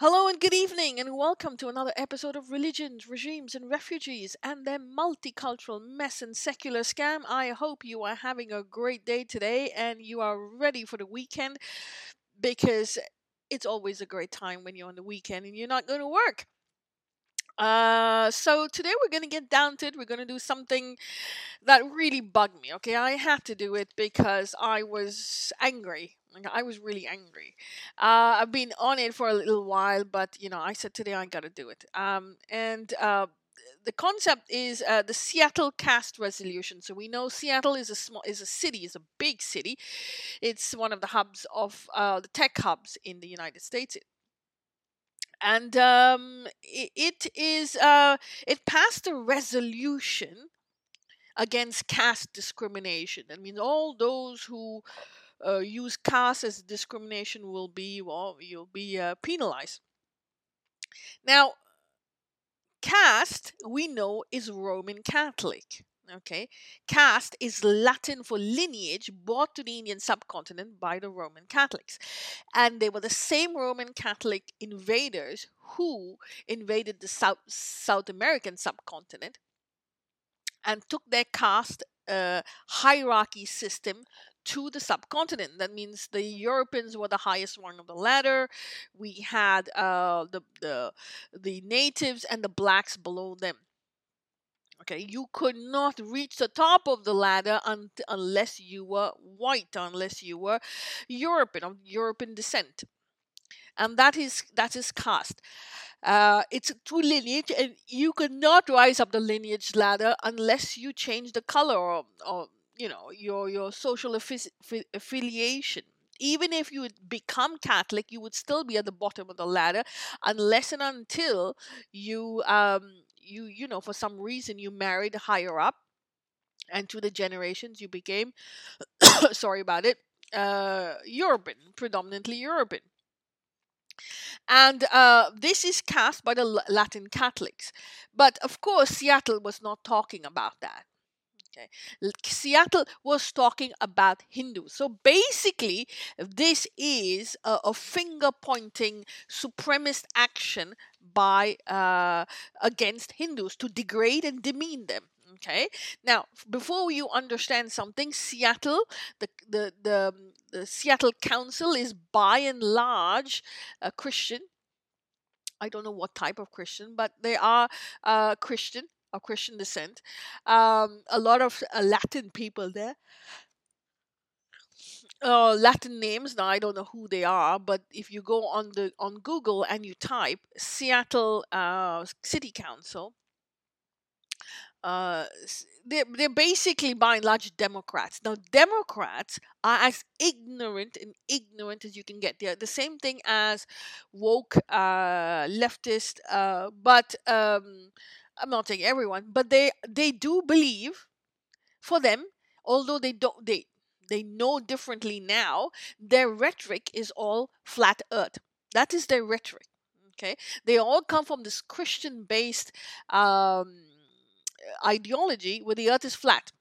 Hello and good evening, and welcome to another episode of Religions, Regimes, and Refugees and their multicultural mess and secular scam. I hope you are having a great day today and you are ready for the weekend because it's always a great time when you're on the weekend and you're not going to work. Uh, so today we're going to get down to it. We're going to do something that really bugged me. Okay, I had to do it because I was angry. I was really angry. Uh, I've been on it for a little while, but you know, I said today I got to do it. Um, and uh, the concept is uh, the Seattle caste resolution. So we know Seattle is a small is a city, is a big city. It's one of the hubs of uh, the tech hubs in the United States and um, it, it is uh, it passed a resolution against caste discrimination. That means all those who uh, use caste as discrimination will be well, you'll be uh, penalized. Now, caste we know is Roman Catholic. Okay, caste is Latin for lineage brought to the Indian subcontinent by the Roman Catholics. And they were the same Roman Catholic invaders who invaded the South, South American subcontinent and took their caste uh, hierarchy system to the subcontinent. That means the Europeans were the highest rung of the ladder. We had uh, the, the the natives and the blacks below them. Okay, you could not reach the top of the ladder un- unless you were white, unless you were European of European descent, and that is that is caste. Uh, it's true lineage, and you could not rise up the lineage ladder unless you change the color or, or you know your your social affi- affiliation. Even if you become Catholic, you would still be at the bottom of the ladder unless and until you um, you you know for some reason you married higher up and to the generations you became sorry about it uh european predominantly european and uh, this is cast by the latin catholics. But of course seattle was not talking about that Okay. Seattle was talking about Hindus. So basically, this is a, a finger pointing supremacist action by uh, against Hindus to degrade and demean them. Okay. Now, before you understand something, Seattle, the the the, the Seattle Council is by and large a Christian. I don't know what type of Christian, but they are uh, Christian of Christian descent. Um, a lot of uh, Latin people there. Uh, Latin names. Now I don't know who they are, but if you go on the on Google and you type Seattle uh, City Council, uh, they're, they're basically by and large Democrats. Now, Democrats are as ignorant and ignorant as you can get. They're the same thing as woke uh, leftist, uh, but um, I'm not saying everyone, but they they do believe for them, although they don't they they know differently now, their rhetoric is all flat earth. That is their rhetoric. Okay. They all come from this Christian based um, ideology where the earth is flat.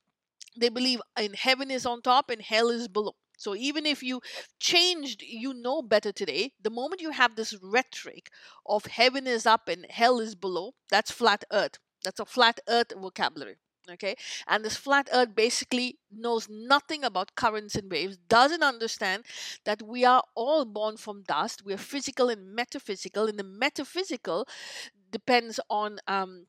They believe in heaven is on top and hell is below. So even if you changed, you know better today, the moment you have this rhetoric of heaven is up and hell is below, that's flat earth. That's a flat earth vocabulary. Okay, and this flat earth basically knows nothing about currents and waves, doesn't understand that we are all born from dust. We are physical and metaphysical, and the metaphysical depends on um,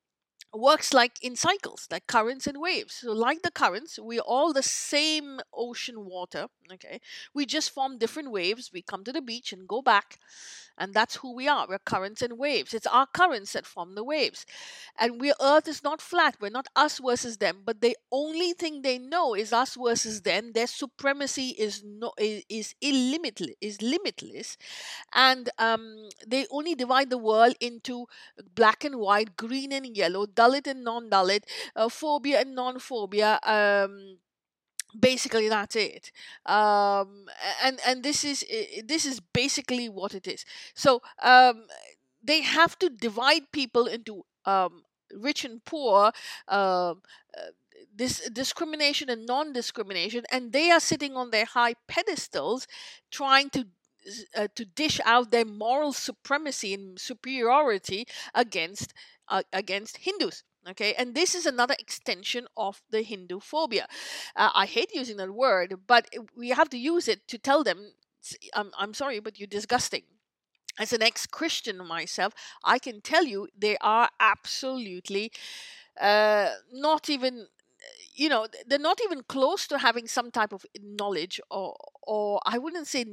works like in cycles like currents and waves. So like the currents we're all the same ocean water okay? We just form different waves. We come to the beach and go back and that's who we are. We're currents and waves. It's our currents that form the waves. And we earth is not flat. We're not us versus them but the only thing they know is us versus them. Their supremacy is no is, is illimitless is limitless. And um, they only divide the world into black and white green and yellow dalit and non-dalit uh, phobia and non-phobia um, basically that's it. Um, and and this is this is basically what it is. So um, they have to divide people into um, rich and poor um, uh, this discrimination and non-discrimination and they are sitting on their high pedestals trying to uh, to dish out their moral supremacy and superiority against uh, against Hindus. Okay, and this is another extension of the Hindu phobia. Uh, I hate using that word, but we have to use it to tell them, I'm, I'm sorry, but you're disgusting. As an ex Christian myself, I can tell you they are absolutely uh, not even you know they're not even close to having some type of knowledge or or i wouldn't say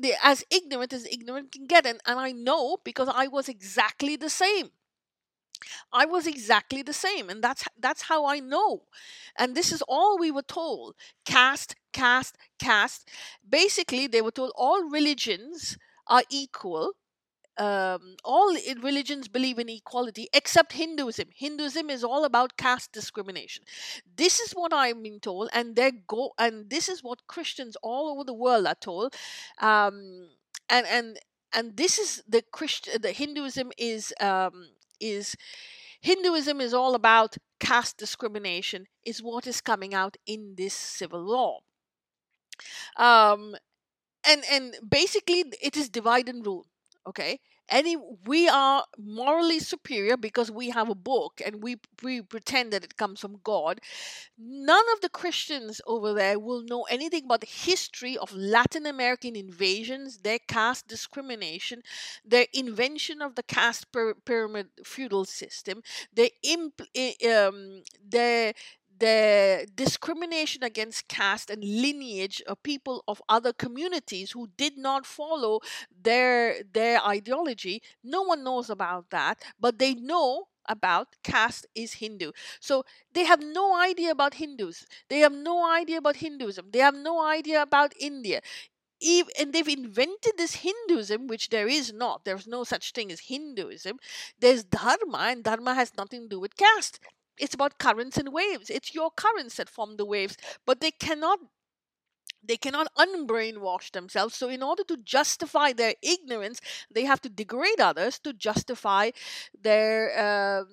they're as ignorant as ignorant can get and, and i know because i was exactly the same I was exactly the same, and that's that's how I know. And this is all we were told: caste, caste, caste. Basically, they were told all religions are equal. Um, all religions believe in equality except Hinduism. Hinduism is all about caste discrimination. This is what I'm being told, and they go, and this is what Christians all over the world are told. Um, and and and this is the Christian, the Hinduism is um, is Hinduism is all about caste discrimination, is what is coming out in this civil law. Um, and and basically, it is divide and rule. Okay, any we are morally superior because we have a book and we we pretend that it comes from god. None of the christians over there will know anything about the history of latin american invasions their caste discrimination their invention of the caste pyramid feudal system their um, their the discrimination against caste and lineage of people of other communities who did not follow their their ideology. No one knows about that but they know about caste is hindu. So they have no idea about hindus. They have no idea about hinduism. They have no idea about india. And they've invented this Hinduism, which there is not. There's no such thing as Hinduism. There's Dharma, and Dharma has nothing to do with caste it's about currents and waves. It's your currents that form the waves, but they cannot they cannot unbrainwash themselves. So, in order to justify their ignorance, they have to degrade others to justify their um,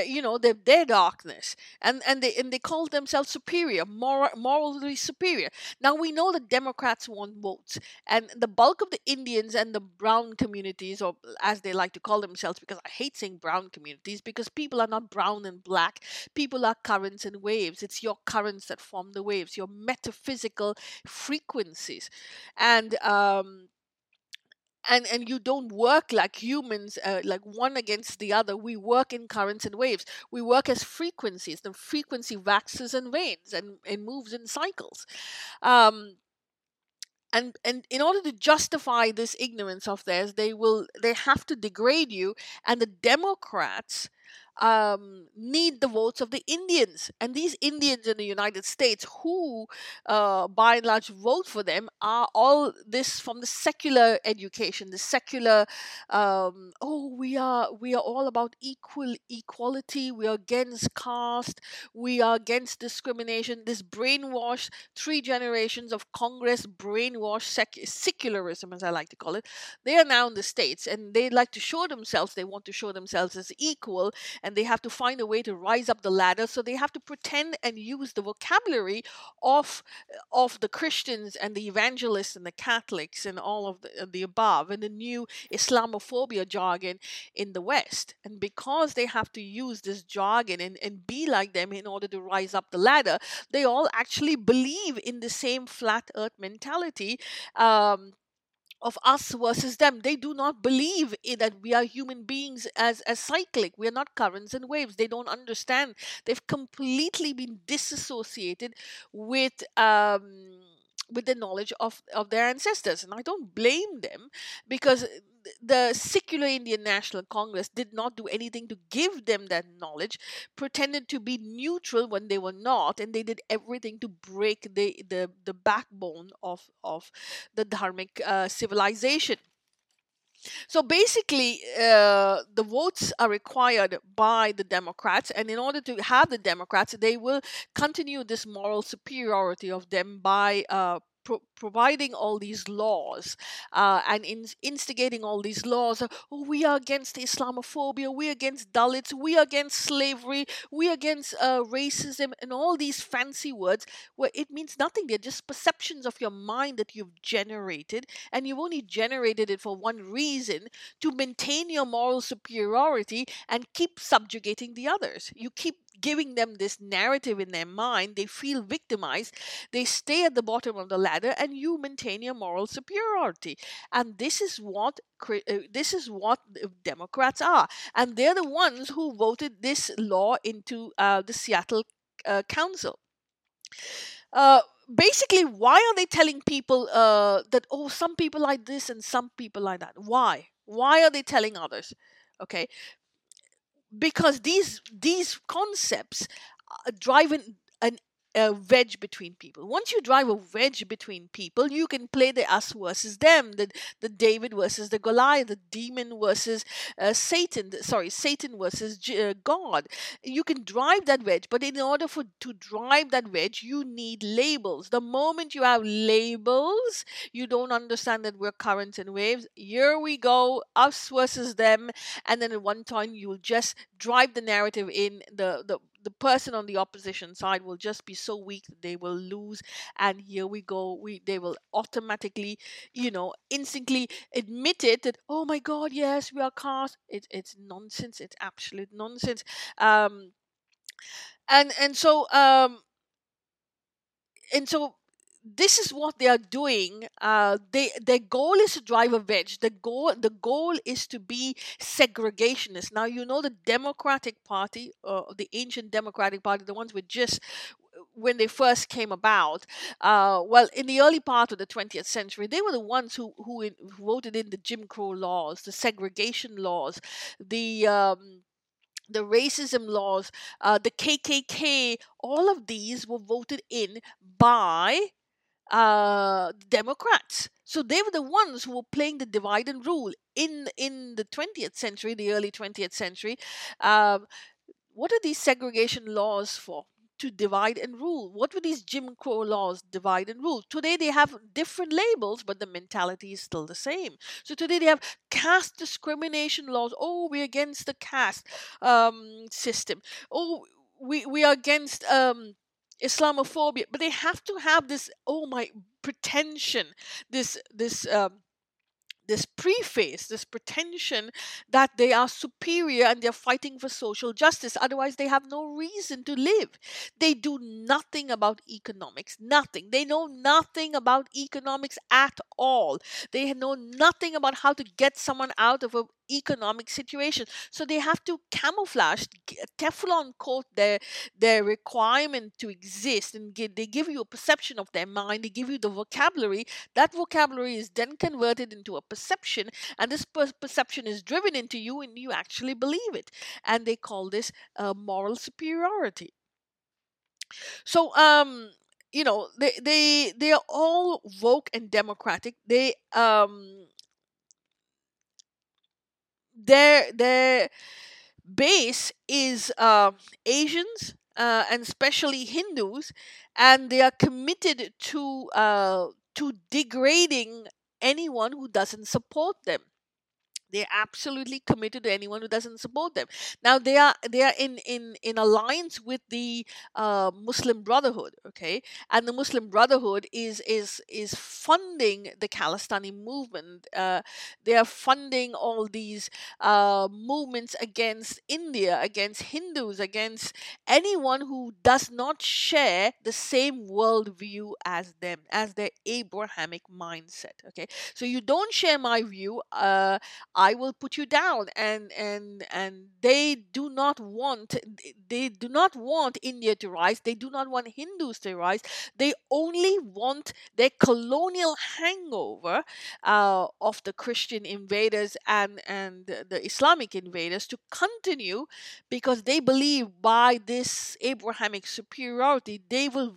you know their, their darkness and and they and they call themselves superior moral, morally superior. Now we know the democrats want votes and the bulk of the indians and the brown communities or as they like to call themselves because i hate saying brown communities because people are not brown and black. People are currents and waves. It's your currents that form the waves your metaphysical frequencies. And um and and you don't work like humans uh, like one against the other. We work in currents and waves. We work as frequencies the frequency waxes and wanes and, and moves in cycles. Um, and and in order to justify this ignorance of theirs they will they have to degrade you and the democrats um, need the votes of the Indians. And these Indians in the United States, who uh, by and large vote for them, are all this from the secular education, the secular. Um, oh, we are we are all about equal equality. We are against caste. We are against discrimination. This brainwashed, three generations of Congress brainwashed sec- secularism, as I like to call it. They are now in the states, and they like to show themselves. They want to show themselves as equal and they have to find a way to rise up the ladder. So they have to pretend and use the vocabulary of of the christians and the evangelists and the catholics and all of the, the above and the new islamophobia jargon in the west. And because they have to use this jargon and, and be like them in order to rise up the ladder they all actually believe in the same flat earth mentality um, of us versus them. They do not believe that we are human beings as as cyclic. We are not currents and waves. They don't understand. They've completely been disassociated with um with the knowledge of, of their ancestors. And I don't blame them because the secular Indian National Congress did not do anything to give them that knowledge, pretended to be neutral when they were not, and they did everything to break the, the, the backbone of, of the dharmic uh, civilization. So basically, uh, the votes are required by the Democrats, and in order to have the Democrats, they will continue this moral superiority of them by uh, pro- providing all these laws uh, and in- instigating all these laws. Oh, we are against Islamophobia. We are against Dalits. We are against slavery. We are against uh, racism and all these fancy words where it means nothing. They're just perceptions of your mind that you've generated, and you've only generated it for one reason to maintain your moral superiority and keep subjugating the others. You keep giving them this narrative in their mind. They feel victimized. They stay at the bottom of the ladder, and you maintain your moral superiority. And this is what uh, this is what Democrats are, and they're the ones who voted this law into uh, the Seattle uh, Council. Uh, basically, why are they telling people uh, that oh, some people like this and some people like that? Why? Why are they telling others? Okay, because these these concepts uh, drive an, an a wedge between people. Once you drive a wedge between people, you can play the us versus them, the the David versus the Goliath, the demon versus uh, Satan. Sorry, Satan versus uh, God. You can drive that wedge, but in order for to drive that wedge, you need labels. The moment you have labels, you don't understand that we're currents and waves. Here we go, us versus them, and then at one time you'll just drive the narrative in the the the person on the opposition side will just be so weak that they will lose and here we go we they will automatically you know instantly admit it that oh my god yes we are caste. It, it's nonsense it's absolute nonsense. Um and and so um and so this is what they are doing. Uh, they their goal is to drive a wedge. The goal the goal is to be segregationist. Now you know the Democratic Party, uh, the ancient Democratic Party, the ones with just when they first came about, uh, well, in the early part of the 20th century, they were the ones who who, voted in the Jim Crow laws, the segregation laws, the um, the racism laws, uh, the KKK, all of these were voted in by uh, Democrats. So they were the ones who were playing the divide and rule in in the 20th century, the early 20th century. Um, what are these segregation laws for? To divide and rule. What were these Jim Crow laws? Divide and rule. Today they have different labels, but the mentality is still the same. So today they have caste discrimination laws. Oh, we're against the caste um, system. Oh, we we are against um, Islamophobia, but they have to have this oh my pretension, this this um, this preface, this pretension that they are superior and they're fighting for social justice. Otherwise, they have no reason to live. They do nothing about economics, nothing. They know nothing about economics at all. They know nothing about how to get someone out of a economic situation. So they have to camouflage, Teflon coat their their requirement to exist, and give, they give you a perception of their mind. They give you the vocabulary. That vocabulary is then converted into a perception, and this per- perception is driven into you, and you actually believe it. And they call this uh, moral superiority. So, um, you know, they they they are all woke and democratic. They um their their base is uh, Asians uh, and especially Hindus, and they are committed to uh, to degrading anyone who doesn't support them they're absolutely committed to anyone who doesn't support them. Now they are they are in in in alliance with the uh, muslim brotherhood okay? And the muslim brotherhood is is is funding the khalistani movement. Uh, they are funding all these uh, movements against india against hindus against anyone who does not share the same worldview as them as their abrahamic mindset okay? So you don't share my view uh, I will put you down and and and they do not want they do not want India to rise. They do not want Hindus to rise. They only want their colonial hangover uh, of the Christian invaders and and the Islamic invaders to continue because they believe by this Abrahamic superiority they will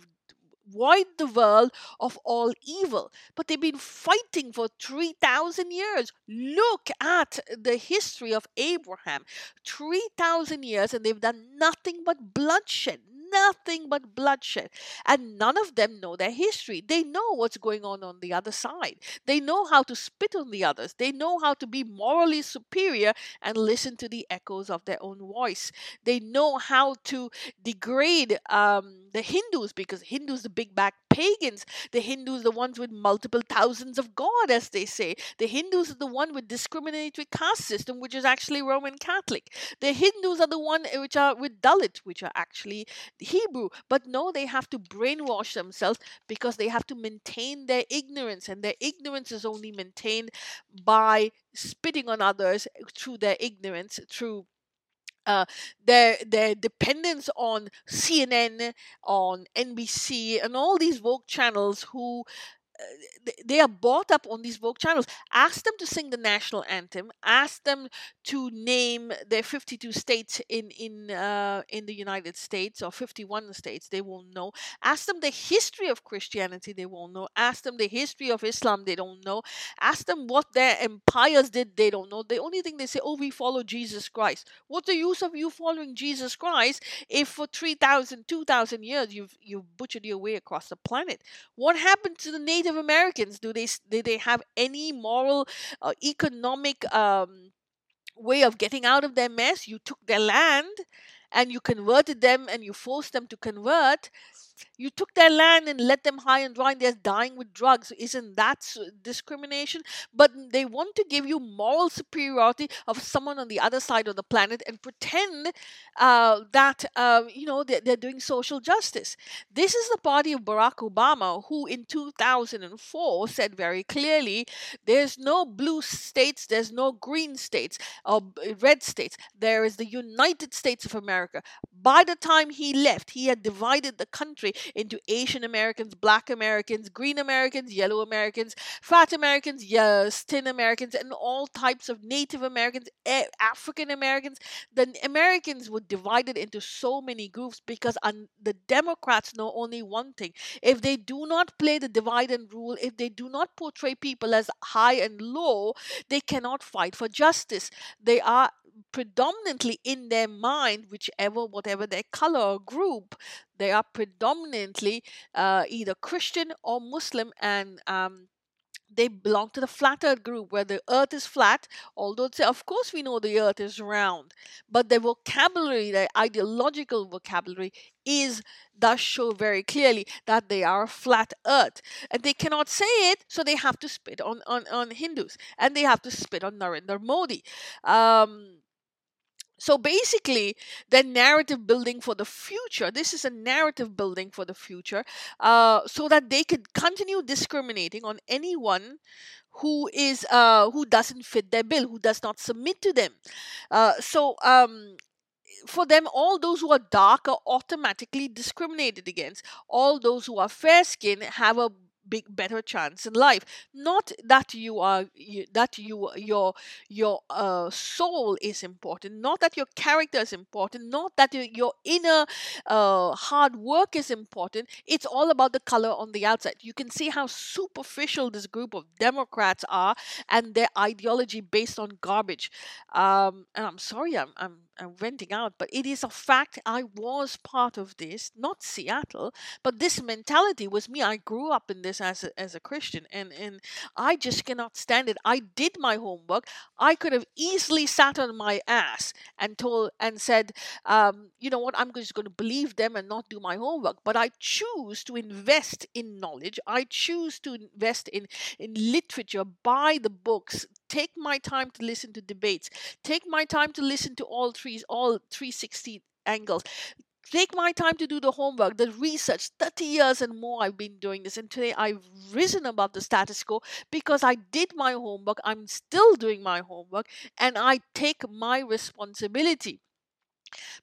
void the world of all evil. But they've been fighting for 3,000 years. Look at the history of Abraham 3,000 years, and they've done nothing but bloodshed. Nothing but bloodshed. And none of them know their history. They know what's going on on the other side. They know how to spit on the others. They know how to be morally superior and listen to the echoes of their own voice. They know how to degrade um, the Hindus because Hindus, the big back pagans. The Hindus, the ones with multiple thousands of God, as they say. The Hindus are the one with discriminatory caste system, which is actually Roman Catholic. The Hindus are the one eh, which are with Dalit, which are actually Hebrew. But no, they have to brainwash themselves because they have to maintain their ignorance, and their ignorance is only maintained by spitting on others eh, through their ignorance, through uh, their their dependence on CNN, on NBC, and all these woke channels who they are bought up on these Vogue channels. Ask them to sing the national anthem. Ask them to name their 52 states in in uh, in the United States or 51 states. They won't know. Ask them the history of Christianity. They won't know. Ask them the history of Islam. They don't know. Ask them what their empires did. They don't know. The only thing they say, oh, we follow Jesus Christ. What's the use of you following Jesus Christ if for 3,000, 2,000 years you've you've butchered your way across the planet? What happened to the Native Native Americans? Do they do they have any moral, uh, economic um, way of getting out of their mess? You took their land, and you converted them, and you forced them to convert. You took their land and let them high and dry, and they're dying with drugs. Isn't that discrimination? But they want to give you moral superiority of someone on the other side of the planet and pretend uh, that uh, you know they're, they're doing social justice. This is the party of Barack Obama, who in 2004 said very clearly, "There's no blue states, there's no green states or red states. There is the United States of America." By the time he left, he had divided the country into Asian Americans, Black Americans, Green Americans, Yellow Americans, Fat Americans, yes, Thin Americans, and all types of Native Americans, African Americans. The Americans were divided into so many groups because the Democrats know only one thing. If they do not play the divide and rule, if they do not portray people as high and low, they cannot fight for justice. They are predominantly in their mind, whichever, whatever their color or group, they are predominantly uh, either Christian or Muslim, and um, they belong to the flat earth group where the earth is flat although of course we know the earth is round but their vocabulary their ideological vocabulary is does show very clearly that they are flat earth and they cannot say it so they have to spit on on, on hindus and they have to spit on narendra modi. Um, so basically, the narrative building for the future. This is a narrative building for the future, uh, so that they could continue discriminating on anyone who is uh, who doesn't fit their bill, who does not submit to them. Uh, so um, for them, all those who are dark are automatically discriminated against. All those who are fair skinned have a big better chance in life. Not that you are you, that you your your uh, soul is important not that your character is important not that your inner uh, hard work is important. It's all about the color on the outside. You can see how superficial this group of democrats are and their ideology based on garbage. Um, and i'm sorry i'm i'm I'm renting out, but it is a fact I was part of this, not Seattle, but this mentality was me. I grew up in this as a, as a Christian, and, and I just cannot stand it. I did my homework. I could have easily sat on my ass and told and said, um, you know what, I'm just going to believe them and not do my homework. But I choose to invest in knowledge. I choose to invest in, in literature, buy the books, take my time to listen to debates take my time to listen to all three all 360 angles take my time to do the homework the research 30 years and more i've been doing this and today i've risen above the status quo because i did my homework i'm still doing my homework and i take my responsibility.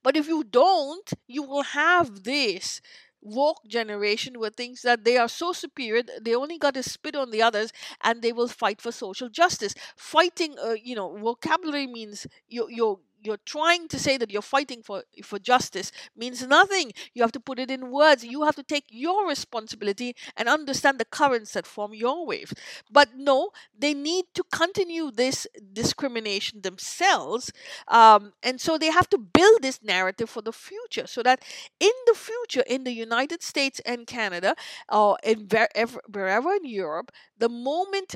But if you don't you will have this woke generation who thinks that they are so superior they only got to spit on the others and they will fight for social justice. Fighting uh, you know vocabulary means you you you're trying to say that you're fighting for for justice means nothing. You have to put it in words. You have to take your responsibility and understand the currents that form your wave but no they need to continue this discrimination themselves um, and so they have to build this narrative for the future so that in the future in the united states and canada or in wherever, wherever in europe the moment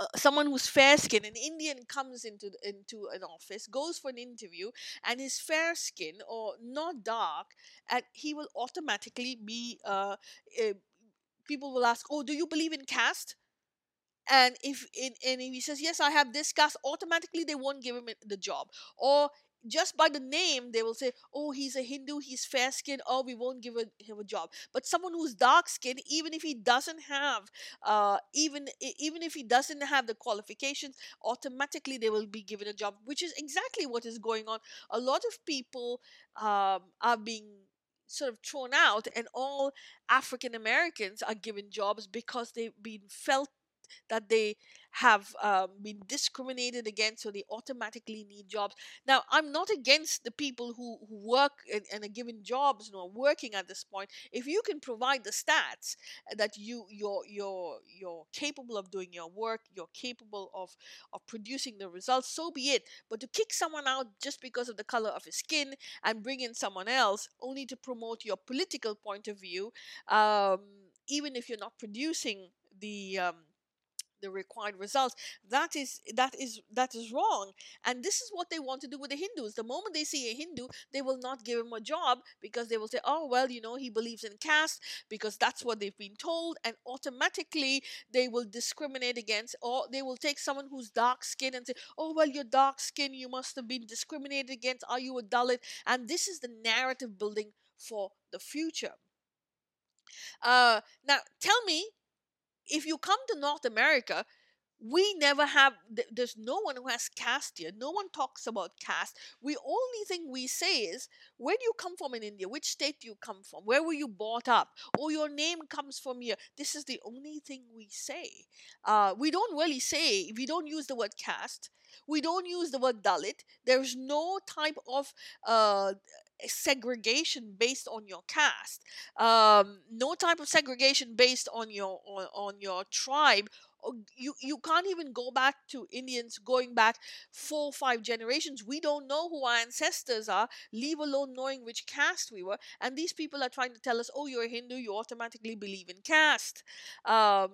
uh, someone who's fair skinned, an Indian comes into into an office, goes for an interview, and is fair skinned or not dark, and he will automatically be. Uh, uh, people will ask, "Oh, do you believe in caste?" And if in, and if he says yes, I have this caste, automatically they won't give him the job. Or just by the name, they will say, "Oh, he's a Hindu. He's fair skinned. Oh, we won't give a, him a job." But someone who's dark skinned, even if he doesn't have, uh, even even if he doesn't have the qualifications, automatically they will be given a job, which is exactly what is going on. A lot of people um, are being sort of thrown out, and all African Americans are given jobs because they've been felt that they have um, been discriminated against, so they automatically need jobs. Now, I'm not against the people who, who work and, and are given jobs, you know, working at this point. If you can provide the stats that you you're you're you're capable of doing your work, you're capable of of producing the results, so be it. But to kick someone out just because of the color of his skin and bring in someone else only to promote your political point of view, um, even if you're not producing the um, the required results that is that is that is wrong. And this is what they want to do with the hindus. The moment they see a hindu they will not give him a job because they will say oh well you know he believes in caste because that's what they've been told. And automatically they will discriminate against or they will take someone who's dark skinned and say oh well you're dark skinned you must have been discriminated against are you a dalit? And this is the narrative building for the future. Uh, now tell me if you come to North America, we never have there's no one who has caste here no one talks about caste. We only thing we say is where do you come from in india? Which state do you come from? Where were you brought up? Or your name comes from here. This is the only thing we say. Uh, we don't really say we don't use the word caste. We don't use the word dalit. There's no type of uh, segregation based on your caste um, no type of segregation based on your on, on your tribe you you can't even go back to indians going back four or five generations. We don't know who our ancestors are leave alone knowing which caste we were and these people are trying to tell us oh you're a hindu you automatically believe in caste. Um,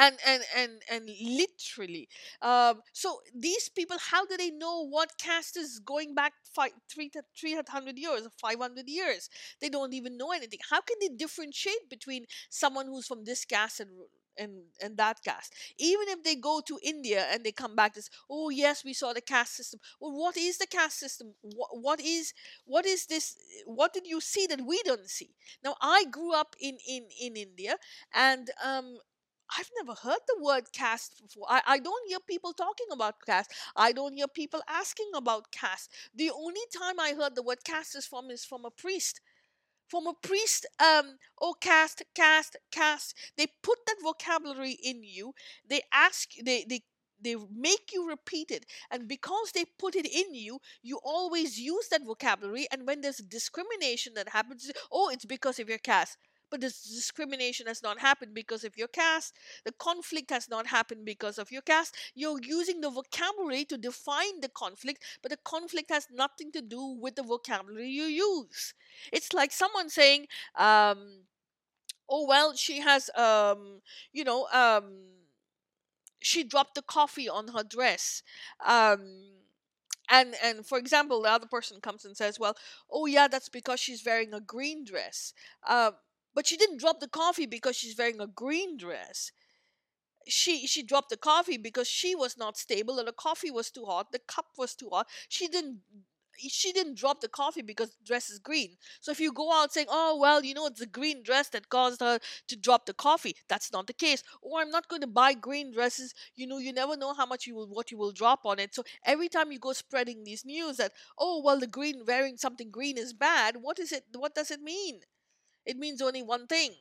and and and and literally um, so these people how do they know what caste is going back five, three, 300 years or 500 years? They don't even know anything. How can they differentiate between someone who's from this caste and and and that caste? Even if they go to india and they come back this oh yes we saw the caste system. Well what is the caste system? What, what is what is this what did you see that we don't see? Now i grew up in in in india and um I've never heard the word caste before. I, I don't hear people talking about caste. I don't hear people asking about caste. The only time I heard the word caste is from is from a priest. From a priest, um, oh caste, caste, caste. They put that vocabulary in you. They ask they they they make you repeat it and because they put it in you you always use that vocabulary and when there's discrimination that happens oh it's because of your caste but the discrimination has not happened because of your caste. The conflict has not happened because of your caste. You're using the vocabulary to define the conflict, but the conflict has nothing to do with the vocabulary you use. It's like someone saying, um, oh, well, she has, um, you know, um, she dropped the coffee on her dress. Um, and and for example the other person comes and says well oh yeah that's because she's wearing a green dress uh, but she didn't drop the coffee because she's wearing a green dress. She she dropped the coffee because she was not stable and the coffee was too hot, the cup was too hot. She didn't she didn't drop the coffee because the dress is green. So if you go out saying, "Oh well, you know, it's the green dress that caused her to drop the coffee," that's not the case. Or I'm not going to buy green dresses. You know, you never know how much you will what you will drop on it. So every time you go spreading these news that, "Oh well, the green wearing something green is bad," what is it? What does it mean? It means only one thing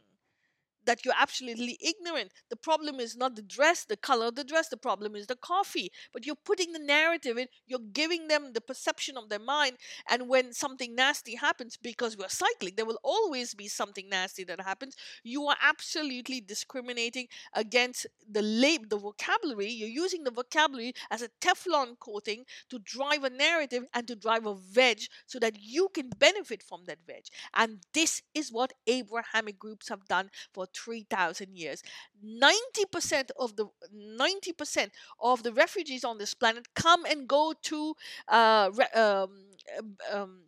that you're absolutely ignorant. The problem is not the dress, the color of the dress, the problem is the coffee. But you're putting the narrative in, you're giving them the perception of their mind. And when something nasty happens, because we're cyclic, there will always be something nasty that happens. You are absolutely discriminating against the lab, the vocabulary. You're using the vocabulary as a Teflon coating to drive a narrative and to drive a wedge so that you can benefit from that wedge. And this is what Abrahamic groups have done for 3,000 years. 90% of the 90% of the refugees on this planet come and go to uh, re- um, um,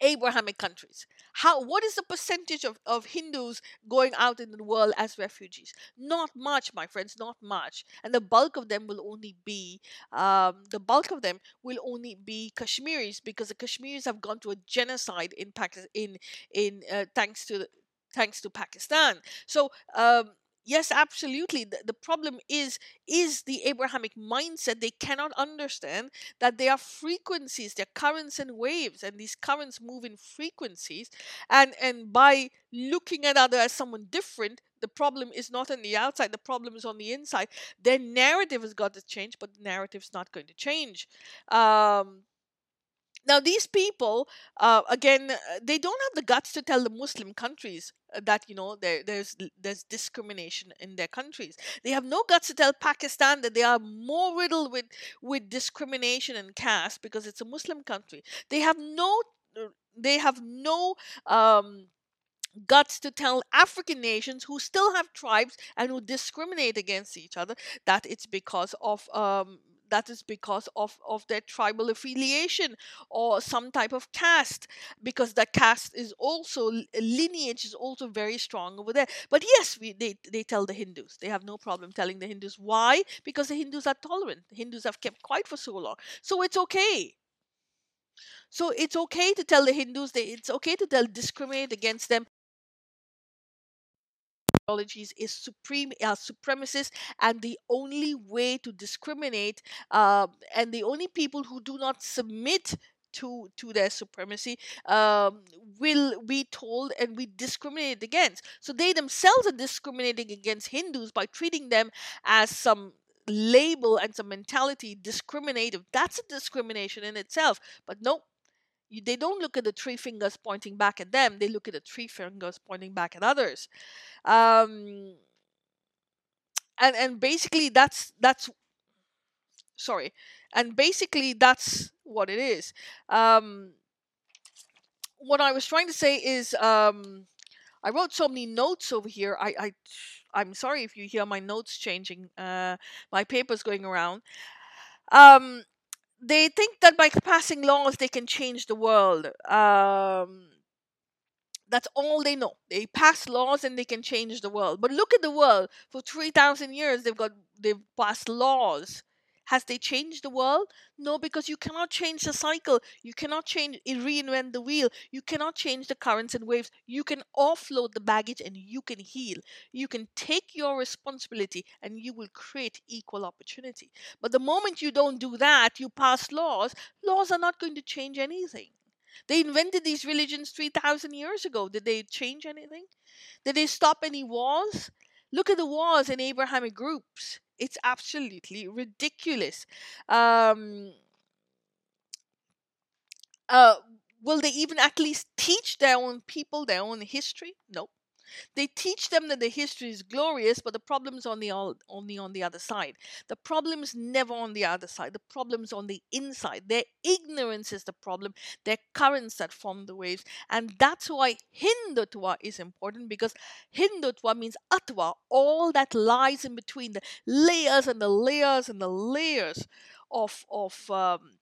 Abrahamic countries. How what is the percentage of, of Hindus going out in the world as refugees? Not much, my friends, not much. And the bulk of them will only be um, the bulk of them will only be Kashmiris because the Kashmiris have gone to a genocide in Pakistan in in uh, thanks to thanks to Pakistan. So um, yes absolutely the, the problem is is the abrahamic mindset they cannot understand that there are frequencies there are currents and waves and these currents move in frequencies and and by looking at other as someone different the problem is not on the outside the problem is on the inside their narrative has got to change but the narrative's not going to change um, now these people uh, again uh, they don't have the guts to tell the muslim countries uh, that you know there, there's there's discrimination in their countries. They have no guts to tell pakistan that they are more riddled with with discrimination and caste because it's a muslim country. They have no uh, they have no um, guts to tell African nations who still have tribes and who discriminate against each other that it's because of um, that is because of, of their tribal affiliation or some type of caste because the caste is also lineage is also very strong over there. But yes we, they, they tell the hindus. They have no problem telling the hindus. Why? Because the hindus are tolerant. The hindus have kept quiet for so long. So it's okay. So it's okay to tell the hindus. That it's okay to tell discriminate against them ideologies is supreme uh, supremacist and the only way to discriminate uh, and the only people who do not submit to to their supremacy um, will be told and be discriminated against. So they themselves are discriminating against hindus by treating them as some label and some mentality discriminative. That's a discrimination in itself. But no they don't look at the three fingers pointing back at them they look at the three fingers pointing back at others. Um, and and basically that's that's sorry and basically that's what it is. Um, what i was trying to say is um, i wrote so many notes over here i i i'm sorry if you hear my notes changing uh, my papers going around. Um, they think that by passing laws they can change the world um, that's all they know. They pass laws and they can change the world. But look at the world. For 3000 years they've got they've passed laws. Has they changed the world? No, because you cannot change the cycle. You cannot change eh, reinvent the wheel. You cannot change the currents and waves. You can offload the baggage and you can heal. You can take your responsibility and you will create equal opportunity. But the moment you don't do that, you pass laws, laws are not going to change anything. They invented these religions 3,000 years ago. Did they change anything? Did they stop any wars? Look at the wars in Abrahamic groups. It's absolutely ridiculous. Um, uh, will they even at least teach their own people their own history? No. They teach them that the history is glorious, but the problem's on the only on the other side. The problem's never on the other side. The problem's on the inside. Their ignorance is the problem. Their currents that form the waves, and that's why Hindutva is important because Hindutva means Atva, all that lies in between the layers and the layers and the layers of of um,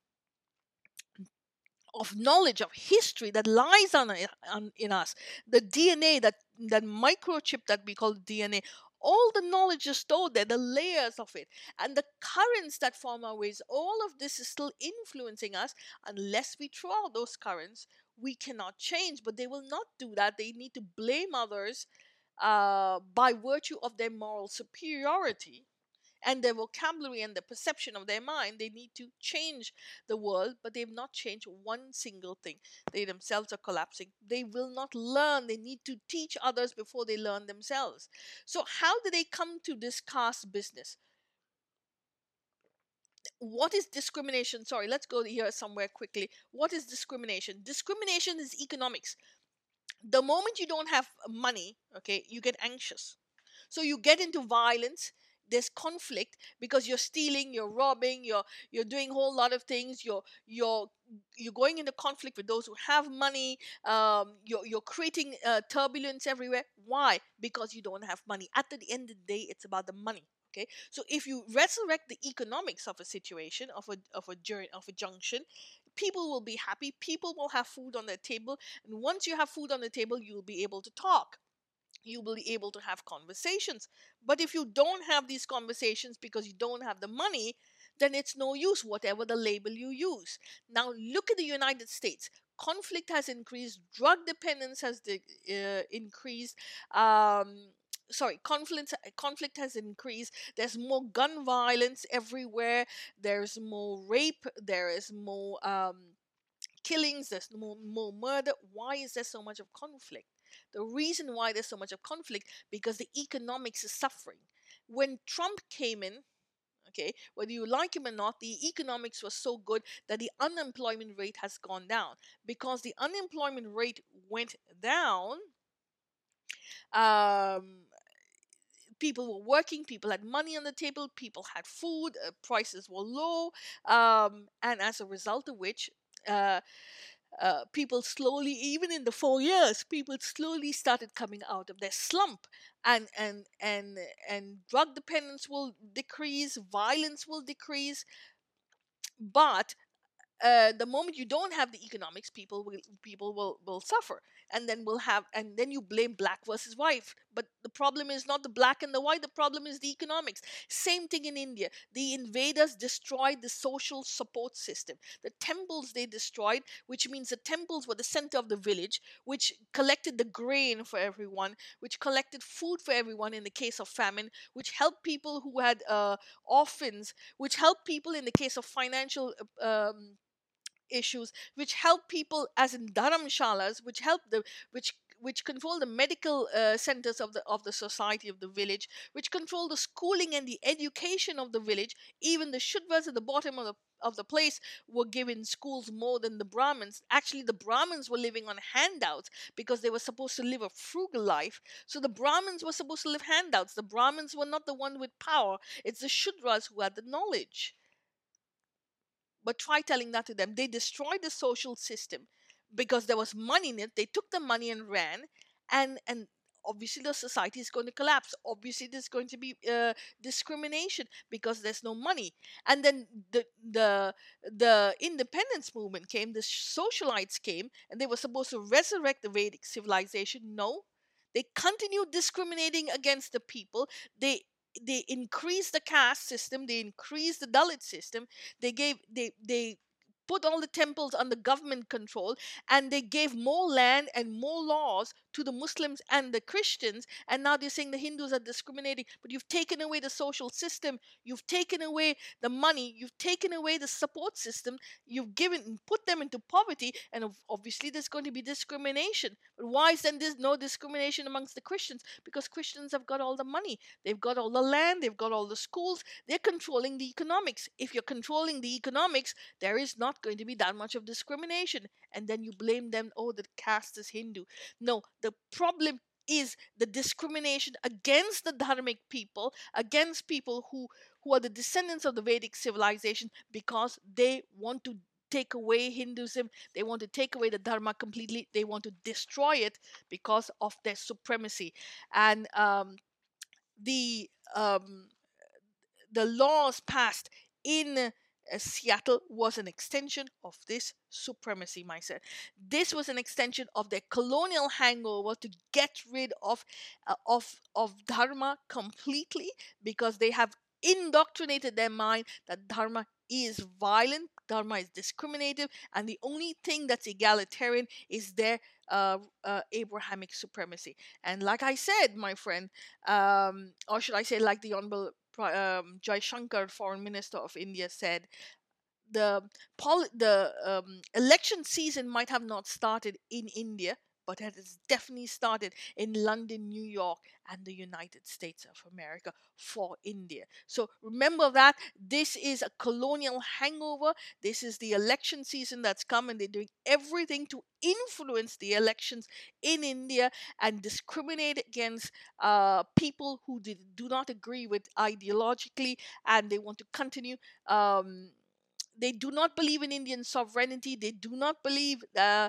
of knowledge of history that lies on, on, in us the dna that that microchip that we call dna all the knowledge is stored there the layers of it. And the currents that form our ways all of this is still influencing us. Unless we throw out those currents we cannot change. But they will not do that. They need to blame others uh, by virtue of their moral superiority and their vocabulary and the perception of their mind. They need to change the world, but they've not changed one single thing. They themselves are collapsing. They will not learn. They need to teach others before they learn themselves. So, how do they come to this caste business? what is discrimination? Sorry, let's go here somewhere quickly. What is discrimination? Discrimination is economics. The moment you don't have money, okay, you get anxious. So you get into violence. There's conflict because you're stealing, you're robbing, you're you're doing a whole lot of things. You're you're you're going into conflict with those who have money. Um, you're you're creating uh, turbulence everywhere. Why? Because you don't have money. At the end of the day, it's about the money okay so if you resurrect the economics of a situation of a of a journey of a junction people will be happy people will have food on their table and once you have food on the table you'll be able to talk you will be able to have conversations. But if you don't have these conversations because you don't have the money then it's no use whatever the label you use. Now look at the united states. Conflict has increased drug dependence has de- uh, increased um, sorry conflict conflict has increased. There's more gun violence everywhere. There's more rape. There is more um, killings. There's more, more murder. Why is there so much of conflict the reason why there's so much of conflict because the economics is suffering. When trump came in okay whether you like him or not the economics was so good that the unemployment rate has gone down. Because the unemployment rate went down um, people were working, people had money on the table, people had food, uh, prices were low, um, and as a result of which, uh, uh, people slowly, even in the four years, people slowly started coming out of their slump, and and and and drug dependence will decrease, violence will decrease, but uh, the moment you don't have the economics, people will people will will suffer, and then we'll have and then you blame black versus white. But the problem is not the black and the white. The problem is the economics. Same thing in India. The invaders destroyed the social support system. The temples they destroyed, which means the temples were the center of the village, which collected the grain for everyone, which collected food for everyone in the case of famine, which helped people who had uh, orphans, which helped people in the case of financial. Uh, um, issues which help people as in dharamshalas which help the which which control the medical uh, centers of the of the society of the village which control the schooling and the education of the village. Even the shudras at the bottom of the of the place were given schools more than the brahmins. Actually the brahmins were living on handouts because they were supposed to live a frugal life. So the brahmins were supposed to live handouts. The brahmins were not the one with power. It's the shudras who had the knowledge. But try telling that to them. They destroyed the social system because there was money in it. They took the money and ran, and and obviously the society is going to collapse. Obviously, there's going to be uh, discrimination because there's no money. And then the the the independence movement came. The socialites came, and they were supposed to resurrect the Vedic civilization. No, they continued discriminating against the people. They they increased the caste system they increased the dalit system they gave they they put all the temples under government control and they gave more land and more laws to the Muslims and the Christians. And now they're saying the Hindus are discriminating. But you've taken away the social system, you've taken away the money, you've taken away the support system, you've given put them into poverty, and obviously there's going to be discrimination. But why is then there's no discrimination amongst the Christians? Because Christians have got all the money, they've got all the land, they've got all the schools, they're controlling the economics. If you're controlling the economics, there is not going to be that much of discrimination. And then you blame them, oh, the caste is Hindu. No, the problem is the discrimination against the dharmic people, against people who, who are the descendants of the Vedic civilization because they want to take away Hinduism, they want to take away the Dharma completely, they want to destroy it because of their supremacy. And um, the um, the laws passed in uh, Seattle was an extension of this supremacy mindset. This was an extension of their colonial hangover to get rid of uh, of of dharma completely because they have indoctrinated their mind that dharma is violent, dharma is discriminative, and the only thing that's egalitarian is their uh, uh, Abrahamic supremacy. And like I said, my friend, um, or should I say, like the Honorable um, Jaishankar, Foreign Minister of India, said the pol- the um, election season might have not started in India, but it has definitely started in London, New York, and the United States of America for India. So remember that this is a colonial hangover. This is the election season that's come, and they're doing everything to influence the elections in India and discriminate against uh, people who did, do not agree with ideologically, and they want to continue. Um, they do not believe in Indian sovereignty. They do not believe uh,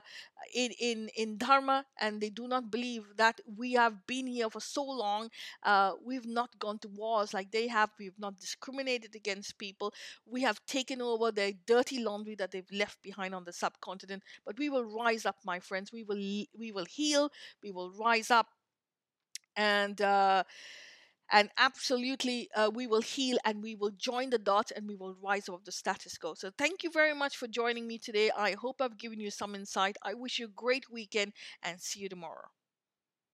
in, in in dharma, and they do not believe that we have been here for so long. Uh, we've not gone to wars like they have. We've not discriminated against people. We have taken over their dirty laundry that they've left behind on the subcontinent. But we will rise up, my friends. We will we will heal. We will rise up, and. Uh, and absolutely uh, we will heal and we will join the dots and we will rise above the status quo. So thank you very much for joining me today. I hope i've given you some insight. I wish you a great weekend and see you tomorrow